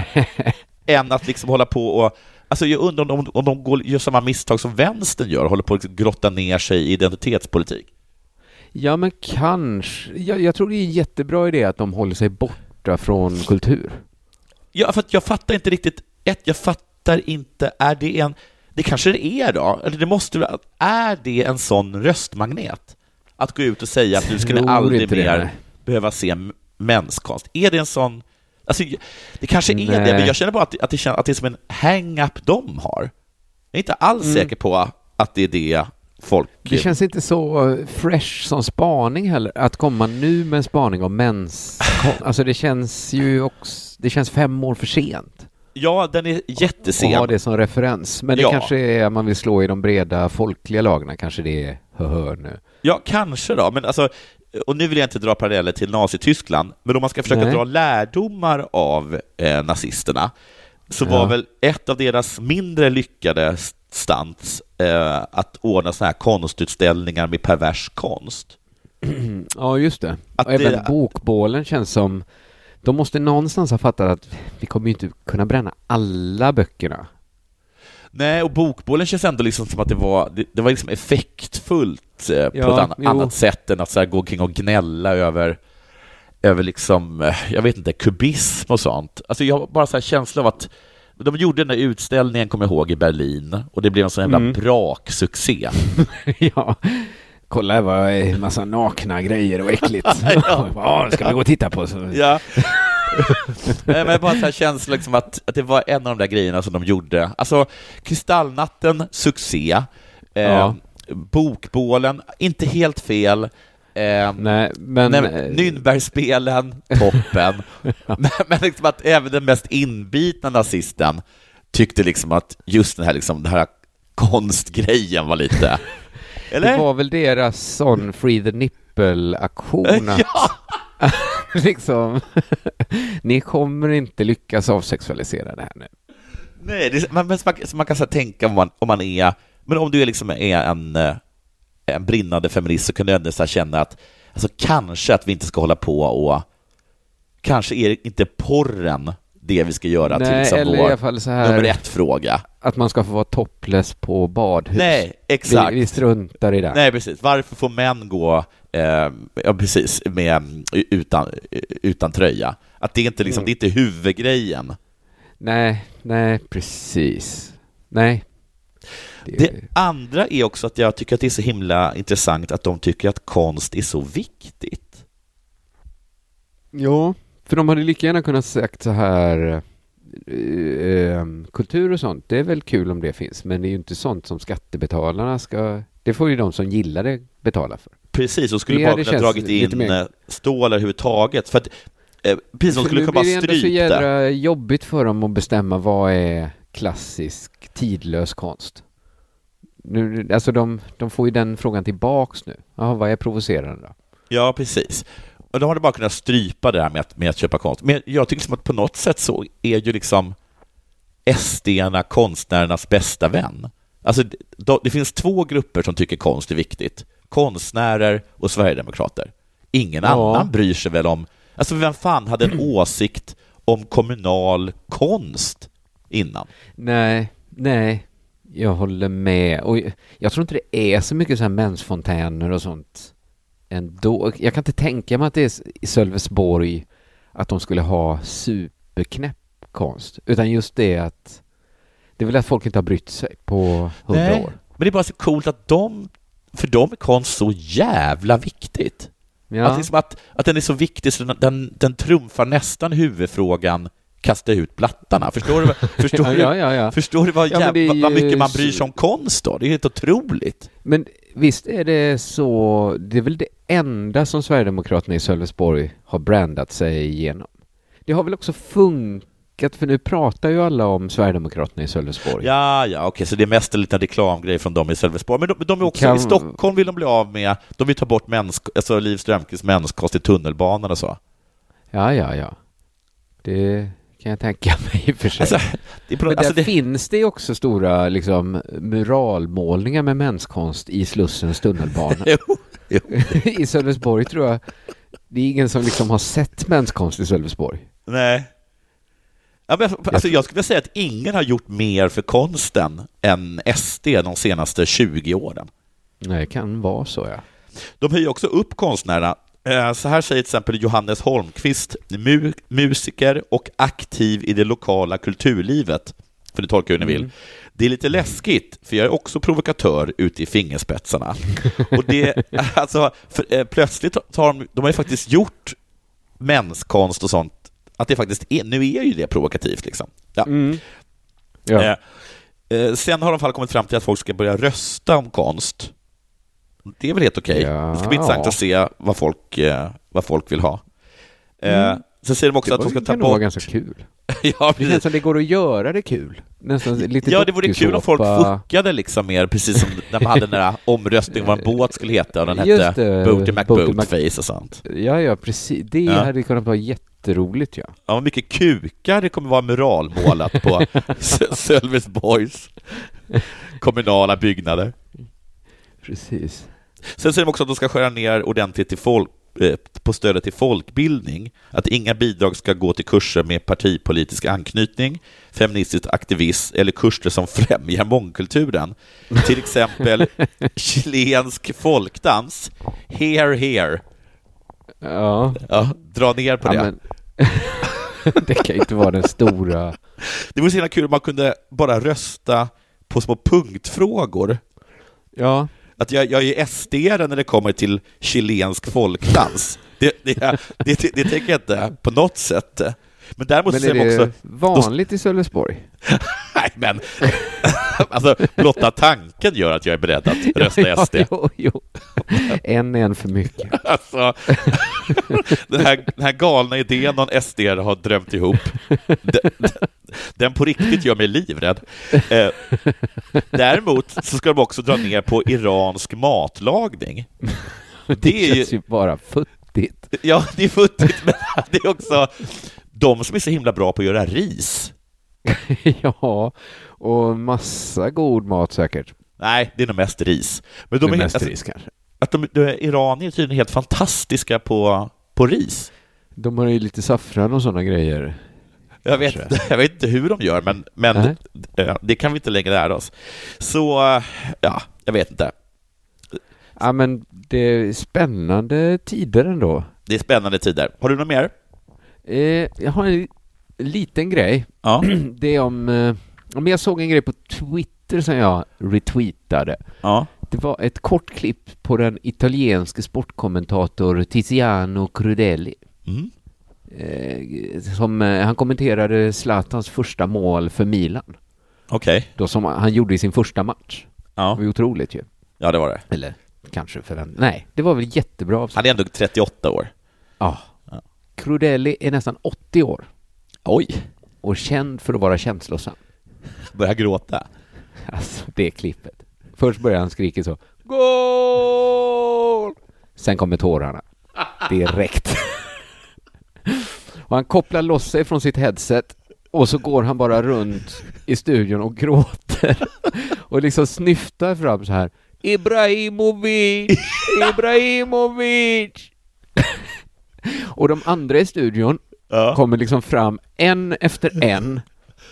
*laughs* än att liksom hålla på och Alltså jag undrar om, om de går, gör samma misstag som vänstern gör, håller på att liksom grotta ner sig i identitetspolitik. Ja, men kanske. Jag, jag tror det är en jättebra idé att de håller sig borta från kultur. Ja, för jag fattar inte riktigt. Ett, jag fattar inte, är det en... Det kanske det är då, eller det måste Är det en sån röstmagnet? Att gå ut och säga att ska ni aldrig mer det. behöva se menskonst. Är det en sån... Alltså, det kanske är Nej. det, men jag känner bara att, att, det, känns, att det är som en hang-up de har. Jag är inte alls mm. säker på att det är det folk... Det känns inte så fresh som spaning heller, att komma nu med en spaning om mens... *laughs* Alltså det känns ju också... Det känns fem år för sent. Ja, den är jättesen. Och ha det som referens. Men det ja. kanske är man vill slå i de breda folkliga lagren, kanske det är hör nu. Ja, kanske då, men alltså och nu vill jag inte dra paralleller till Nazityskland, men om man ska försöka Nej. dra lärdomar av eh, nazisterna, så ja. var väl ett av deras mindre lyckade stunts eh, att ordna sådana här konstutställningar med pervers konst. *clears throat* Ja, just det. Att och även det... bokbålen känns som... De måste någonstans ha fattat att vi kommer ju inte kunna bränna alla böckerna. Nej, och bokbålen känns ändå liksom som att det var, det, det var liksom effektfullt eh, ja, på ett an, annat sätt än att så här gå omkring och gnälla över, över liksom, eh, jag vet inte, kubism och sånt. Alltså jag har bara så här känsla av att de gjorde den där utställningen, kommer jag ihåg, i Berlin och det blev en sån jävla mm. braksuccé. *laughs* ja. Kolla, var en massa nakna grejer och äckligt. *laughs* ja. *laughs* ja, ska vi gå och titta på. Så. Ja. Nej, men bara så här känsla liksom att, att det var en av de där grejerna som de gjorde. Alltså, Kristallnatten, succé. Eh, ja. Bokbålen, inte helt fel. Eh, nej, men... Nej, Nürnbergspelen, *laughs* toppen. men, men liksom att även den mest inbitna nazisten tyckte liksom att just den här, liksom, den här konstgrejen var lite... *laughs* Eller? Det var väl deras sån Free the Nipple-aktion. *laughs* ja! liksom, ni kommer inte lyckas avsexualisera det här nu. Nej, det, man, man, man kan så tänka om man, om man är, men om du liksom är en eh, en brinnande feminist så kunde jag ändå så känna att alltså, kanske att vi inte ska hålla på och kanske är inte porren det vi ska göra Nej, till liksom eller vår i alla fall så här, nummer ett-fråga. Att man ska få vara topless på badhus. Nej, exakt. Vi, vi struntar i det. Nej, precis. Varför får män gå eh, ja, precis, med, utan, utan tröja? Att det är inte liksom, mm. det är inte huvudgrejen. Nej, nej, precis. Nej, det... andra är också att jag tycker att det är så himla intressant att de tycker att konst är så viktigt. Ja, för de hade lika gärna kunnat sagt så här eh, kultur och sånt, det är väl kul om det finns, men det är ju inte sånt som skattebetalarna ska, det får ju de som gillar det betala för. Precis, och skulle bara kunna dragit in mer... stål överhuvudtaget, för att eh, precis, de skulle kunna bara strypa. Blir det ändå så jädra jobbigt för dem att bestämma vad är klassisk tidlös konst. Nu, alltså de, de får ju den frågan tillbaks nu. Jaha, vad är provocerande då? Ja, precis. Och de bara kunnat strypa det här med att, med att köpa konst. Men jag tycker liksom att på något sätt så är ju liksom sd konstnärernas bästa vän. Alltså, det, det finns två grupper som tycker konst är viktigt. Konstnärer och sverigedemokrater. Ingen ja. annan bryr sig väl om... Alltså, vem fan hade en *clears throat* åsikt om kommunal konst innan? Nej, nej. Jag håller med. Och jag- tror inte det är så mycket så här mensfontäner och sånt ändå. Jag kan inte tänka mig att det är i Sölvesborg att de skulle ha superknäpp konst. Utan just det att det är väl att folk inte har brytt sig på hundra år. Men det är bara så coolt att de, för dem är konst så jävla viktigt. Ja. Att, liksom att, att den är så viktig så den, den, den trumfar nästan huvudfrågan kasta ut blattarna. Förstår du, *laughs* förstår du, ja, ja, ja. Förstår du vad, jäv, är vad, ju mycket man bryr sig om konst då? Det är helt otroligt. Men visst är det så, det är väl det enda som Sverigedemokraterna i Sölvesborg har brandat sig igenom. Det har väl också funkat, för nu pratar ju alla om Sverigedemokraterna i Sölvesborg. Ja, ja, okej, så det är mest en liten reklamgrej från dem i Sölvesborg. Men de, de är också, Kan- i Stockholm vill de bli av med, de vill ta bort mäns, alltså Liv Strömquists mänskost i tunnelbanan och så. ja, ja. ja. Det kan jag tänka *laughs* mig i och för sig. Alltså, det Men alltså där det, finns det också stora liksom, muralmålningar med menskonst i Slussens tunnelbana. *laughs* jo, jo. *laughs* I Sölvesborg tror jag, det är ingen som liksom har sett menskonst i Sölvesborg. Nej. Ja, men, alltså, jag skulle säga att ingen har gjort mer för konsten än SD de senaste 20 åren. Nej, det kan vara så ja. De höjer också upp konstnärerna. Eh, Så här säger till exempel Johannes Holmqvist, mu musiker och aktiv i det lokala kulturlivet, för det tolkar hur ni vill. Mm. Det är lite läskigt, för jag är också provokatör ute i fingerspetsarna. Och det, *laughs* alltså, för, eh, plötsligt tar de, de har ju faktiskt gjort menskonst och sånt, att det faktiskt är, nu är ju det provokativt liksom. Ja. Mm. Ja. Eh, eh, sen har de fall kommit fram till att folk ska börja rösta om konst. Det är väl helt okej. Ja. Det ska bli intressant att se vad folk, eh, vad folk vill ha. Eh, Mm. Sen säger de också det att de ska kan ta nog vara bort... ganska kul. *laughs* ja, Det känns precis. som det går att göra det kul. Nästan lite ja, det vore kul om folk fuckade liksom mer, precis som när man hade den där *laughs* omröstningen vad en båt skulle heta och den hette det, Booty Boaty McBoatface och sånt. Ja, ja, precis. Det Ja. hade kunnat vara jätteroligt, ja. Ja, mycket kukar det kommer vara muralmålat på *laughs* Sölvesborgs kommunala byggnader. Precis. Sen säger de också att de ska skära ner ordentligt till folk, eh, på stödet till folkbildning, att inga bidrag ska gå till kurser med partipolitisk anknytning, feministisk aktivism eller kurser som *laughs* främjar mångkulturen. Till exempel *laughs* chilensk folkdans, here, here. Ja, Ja, dra ner på ja det. men... *laughs* det kan ju inte vara den stora... Det vore så himla kul om man kunde bara rösta på små punktfrågor. Ja, Att jag, jag är sd när det kommer till chilensk folkdans. Det, det, det, det, det tänker jag inte på något sätt. Men däremot men är det också, vanligt i Sölvesborg? *laughs* nej men, *laughs* alltså blotta tanken gör att jag är beredd att *laughs* rösta SD. jo, jo. En är en för mycket. Alltså, den, här, den här galna idén någon SD har drömt ihop, den, den på riktigt gör mig livrädd. Eh, däremot så ska de också dra ner på iransk matlagning. *laughs* Det, Det är ju- känns ju bara futtigt. Ja, det är futtigt, men *laughs* det är också de som är så himla bra på att göra ris. *laughs* ja, och massa god mat säkert. Nej, det är nog mest ris. Men de Det är, mest alltså, ris kanske. att de, de, iranier är tydligen helt fantastiska på, på ris. De har ju lite saffran och sådana grejer. Jag vet, jag vet inte hur de gör, men, men Nej. eh, det kan vi inte längre lära oss. Så, ja, jag vet inte. Ja, men det är spännande tider ändå. Det är spännande tider. Har du något mer? Eh, jag har en liten grej. Ja. *clears throat* Det är om... Eh, om jag såg en grej på Twitter som jag retweetade. ja. Det var ett kort klipp på den italienske sportkommentator Tiziano Crudelli. Mm. Eh, som, eh, han kommenterade Zlatans första mål för Milan. Okej. Då som han gjorde i sin första match. Det Ja. var ju otroligt ju. ja, det var det. Eller kanske förvänt... Nej, det var väl jättebra av Han är ändå 38 år. Ja. Ja. Crudelli är nästan 80 år Oj, och känd för att vara känslosam. börjar gråta. Alltså, det klippet. Först börjar han skrika så. Goal! Sen kommer tårarna. Direkt. *laughs* *laughs* och han kopplar loss sig från sitt headset och så går han bara runt i studion och gråter. *laughs* och liksom snyftar fram så här. Ibrahimovic! *laughs* Ibrahimovic! och de andra i studion Ja. kommer liksom fram en efter en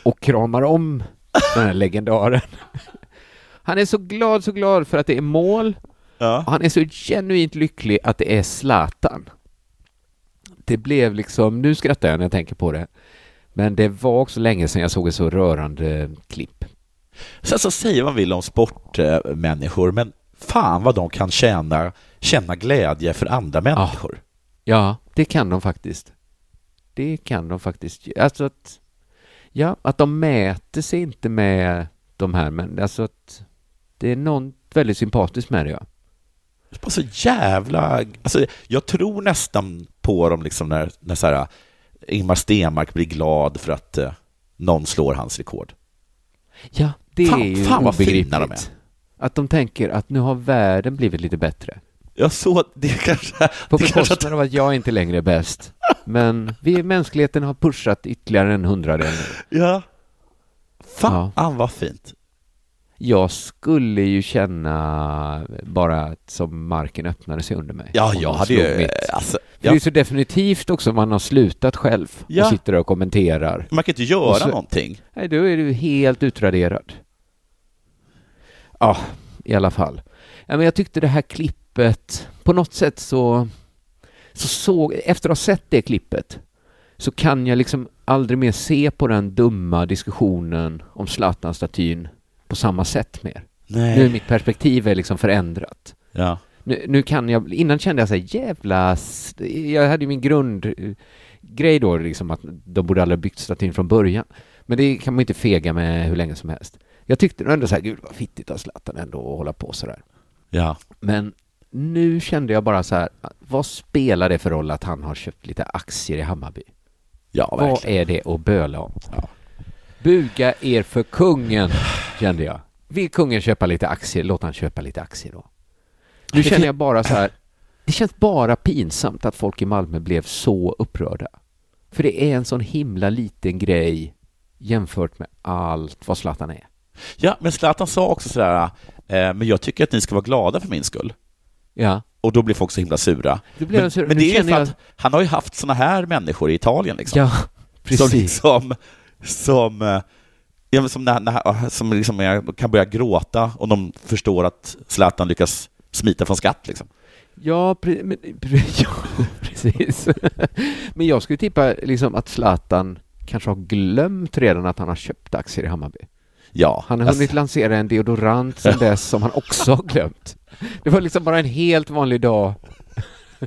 och kramar om den här legendaren. Han är så glad, så glad för att det är mål. Ja. Han är så genuint lycklig att det är Zlatan. Det blev liksom, nu skrattar jag när jag tänker på det. Men det var också länge sedan jag såg ett så rörande klipp. Sen så säger man vill om sportmänniskor, men fan vad de kan känna, känna glädje för andra människor. Ja, det kan de faktiskt. Det kan de faktiskt. Alltså att, ja, att de mäter sig inte med de här, men alltså att det är något väldigt sympatiskt med det, ja. Det var så jävla... Alltså, jag tror nästan på dem liksom när, när så här, Ingmar Stenmark blir glad för att eh, någon slår hans rekord. Ja, det Fan- är ju fan vad fina de Att de tänker att nu har världen blivit lite bättre. Jag såg det kanske... På bekostnad av att jag inte längre är bäst. Men vi, mänskligheten har pushat ytterligare en hundradel nu. Ja. Fan Ja. vad fint. Jag skulle ju känna bara att som marken öppnade sig under mig. Ja, jag hade ju... Alltså, För Det är jag, så definitivt också man har slutat själv Ja. och sitter och kommenterar. man kan inte göra så- någonting. Nej, då är du helt utraderad. Ja, i alla fall. Ja, men jag tyckte det här klippet, på något sätt så, så såg, efter att ha sett det klippet, så kan jag liksom aldrig mer se på den dumma diskussionen om Zlatan-statyn på samma sätt mer. Nej. Nu är mitt perspektiv är liksom förändrat. Ja. Nu, nu kan jag, innan kände jag så här, jävla, jag hade ju min grundgrej då liksom att de borde aldrig ha byggt statyn från början. Men det kan man inte fega med hur länge som helst. Jag tyckte ändå så här, gud vad fittigt av Zlatan ändå att hålla på så där. Ja. Men nu kände jag bara så här, vad spelar det för roll att han har köpt lite aktier i Hammarby? Ja, Vad verkligen. är det att böla om? Ja. Buga er för kungen, kände jag. Vill kungen köpa lite aktier, låt han köpa lite aktier då. Nu känner jag bara så här, det känns bara pinsamt att folk i Malmö blev så upprörda. För det är en sån himla liten grej jämfört med allt vad Zlatan är. Ja, men Zlatan sa också sådär, eh, men jag tycker att ni ska vara glada för min skull. Ja, Och då blir folk så himla sura. Men, så, men det är ju för jag- att han har ju haft såna här människor i Italien liksom. Ja, Som precis. liksom, som, eh, ja, som, när, när, som liksom är, kan börja gråta om de förstår att Zlatan lyckas smita från skatt liksom. Ja, pre- men, pre- *laughs* ja, precis. *laughs* men jag skulle tippa liksom att Zlatan kanske har glömt redan att han har köpt aktier i Hammarby. Ja, Han har alltså, hunnit lansera en deodorant sedan *laughs* dess som han också har glömt. Det var liksom bara en helt vanlig dag.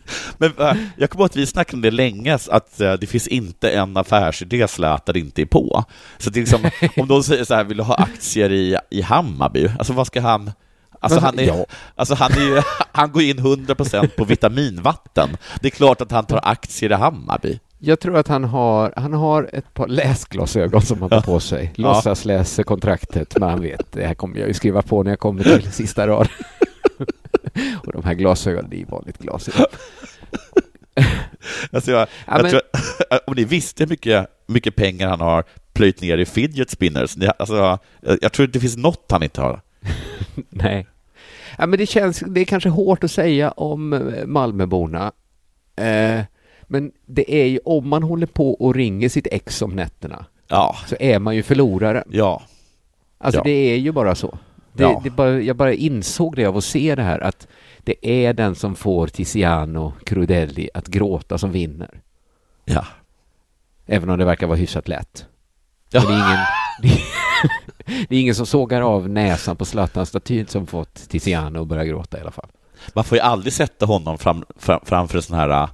*laughs* men, eh, jag kommer ihåg att vi snackade om det länge, att eh, det finns inte en affärsidé Zlatan inte är på. Så det är liksom, *laughs* om de säger så här, vill du ha aktier i, i Hammarby? Alltså vad ska han... Alltså han, är, ja. alltså han, är ju, *laughs* han går in 100% på vitaminvatten. Det är klart att han tar aktier i Hammarby. Jag tror att han har, han har ett par läsglasögon som han tar på sig. Låtsas läser kontraktet, men han vet, det här kommer jag ju skriva på när jag kommer till sista rad. Och de här glasögonen, det är vanligt glasögon. Alltså jag, Ja, jag tror, om ni visste hur mycket, mycket pengar han har plöjt ner i fidget spinners, ni, alltså, jag, tror det finns något han inte har. *laughs* Nej. Ja, men det känns, det är kanske hårt att säga om eh, Malmöborna. Eh, men det är ju, om man håller på och ringer sitt ex om nätterna Ja, så är man ju förloraren. ja, Alltså Ja. det är ju bara så. Det, Ja. det bara, jag bara insåg det av att se det här att det är den som får Tiziano Crudelli att gråta som vinner. ja. Även om det verkar vara hyfsat lätt. Ja. Det, är ingen, det, är, *laughs* det är ingen som sågar av näsan på Zlatan-statyn som fått Tiziano att börja gråta i alla fall. Man får ju aldrig sätta honom fram, fram, framför en sån här äh,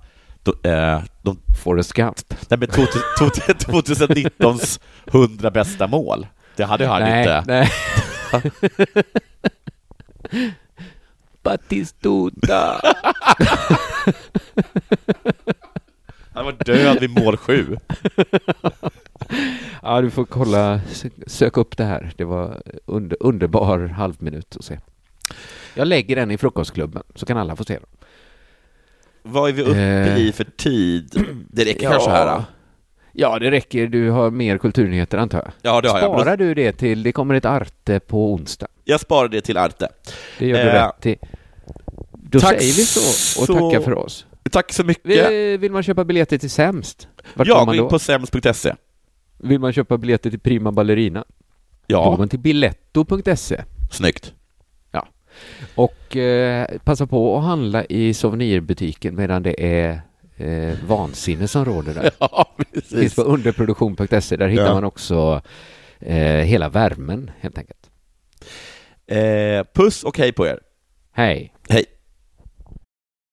eh, de, Forrest Gump. nej, men 2019s 100 bästa mål. Det hade han nej, inte. nej. *laughs* Batistuta. *laughs* Han var död vid mål sju. *laughs* Ja, du får kolla, sö- sök upp det här. Det var under, underbar halvminut att se. Jag lägger den i frukostklubben så kan alla få se den. Vad är vi uppe Eh. i för tid? Det räcker kanske här. då? Ja, det räcker. Du har mer kulturnyheter antar jag. Ja, det har jag. Sparar du det till, det kommer ett Arte på onsdag. Jag sparar det till Arte. Det gör du Eh, rätt till. Då säger vi så och så- tackar för oss. Tack så mycket. Vill, man köpa biljetter till Sämst? Vart Ja, gå in på sems.se. Vill man köpa biljetter till Prima Ballerina? Då går Ja, man till biletto.se. Snyggt. Och eh, passa på att handla i souvenirbutiken medan det är eh, vansinne som råder där. *laughs* Ja, Det finns på underproduktion.se. Där hittar Ja. man också eh, hela värmen helt enkelt. Eh, puss och hej på er. Hej! Hej.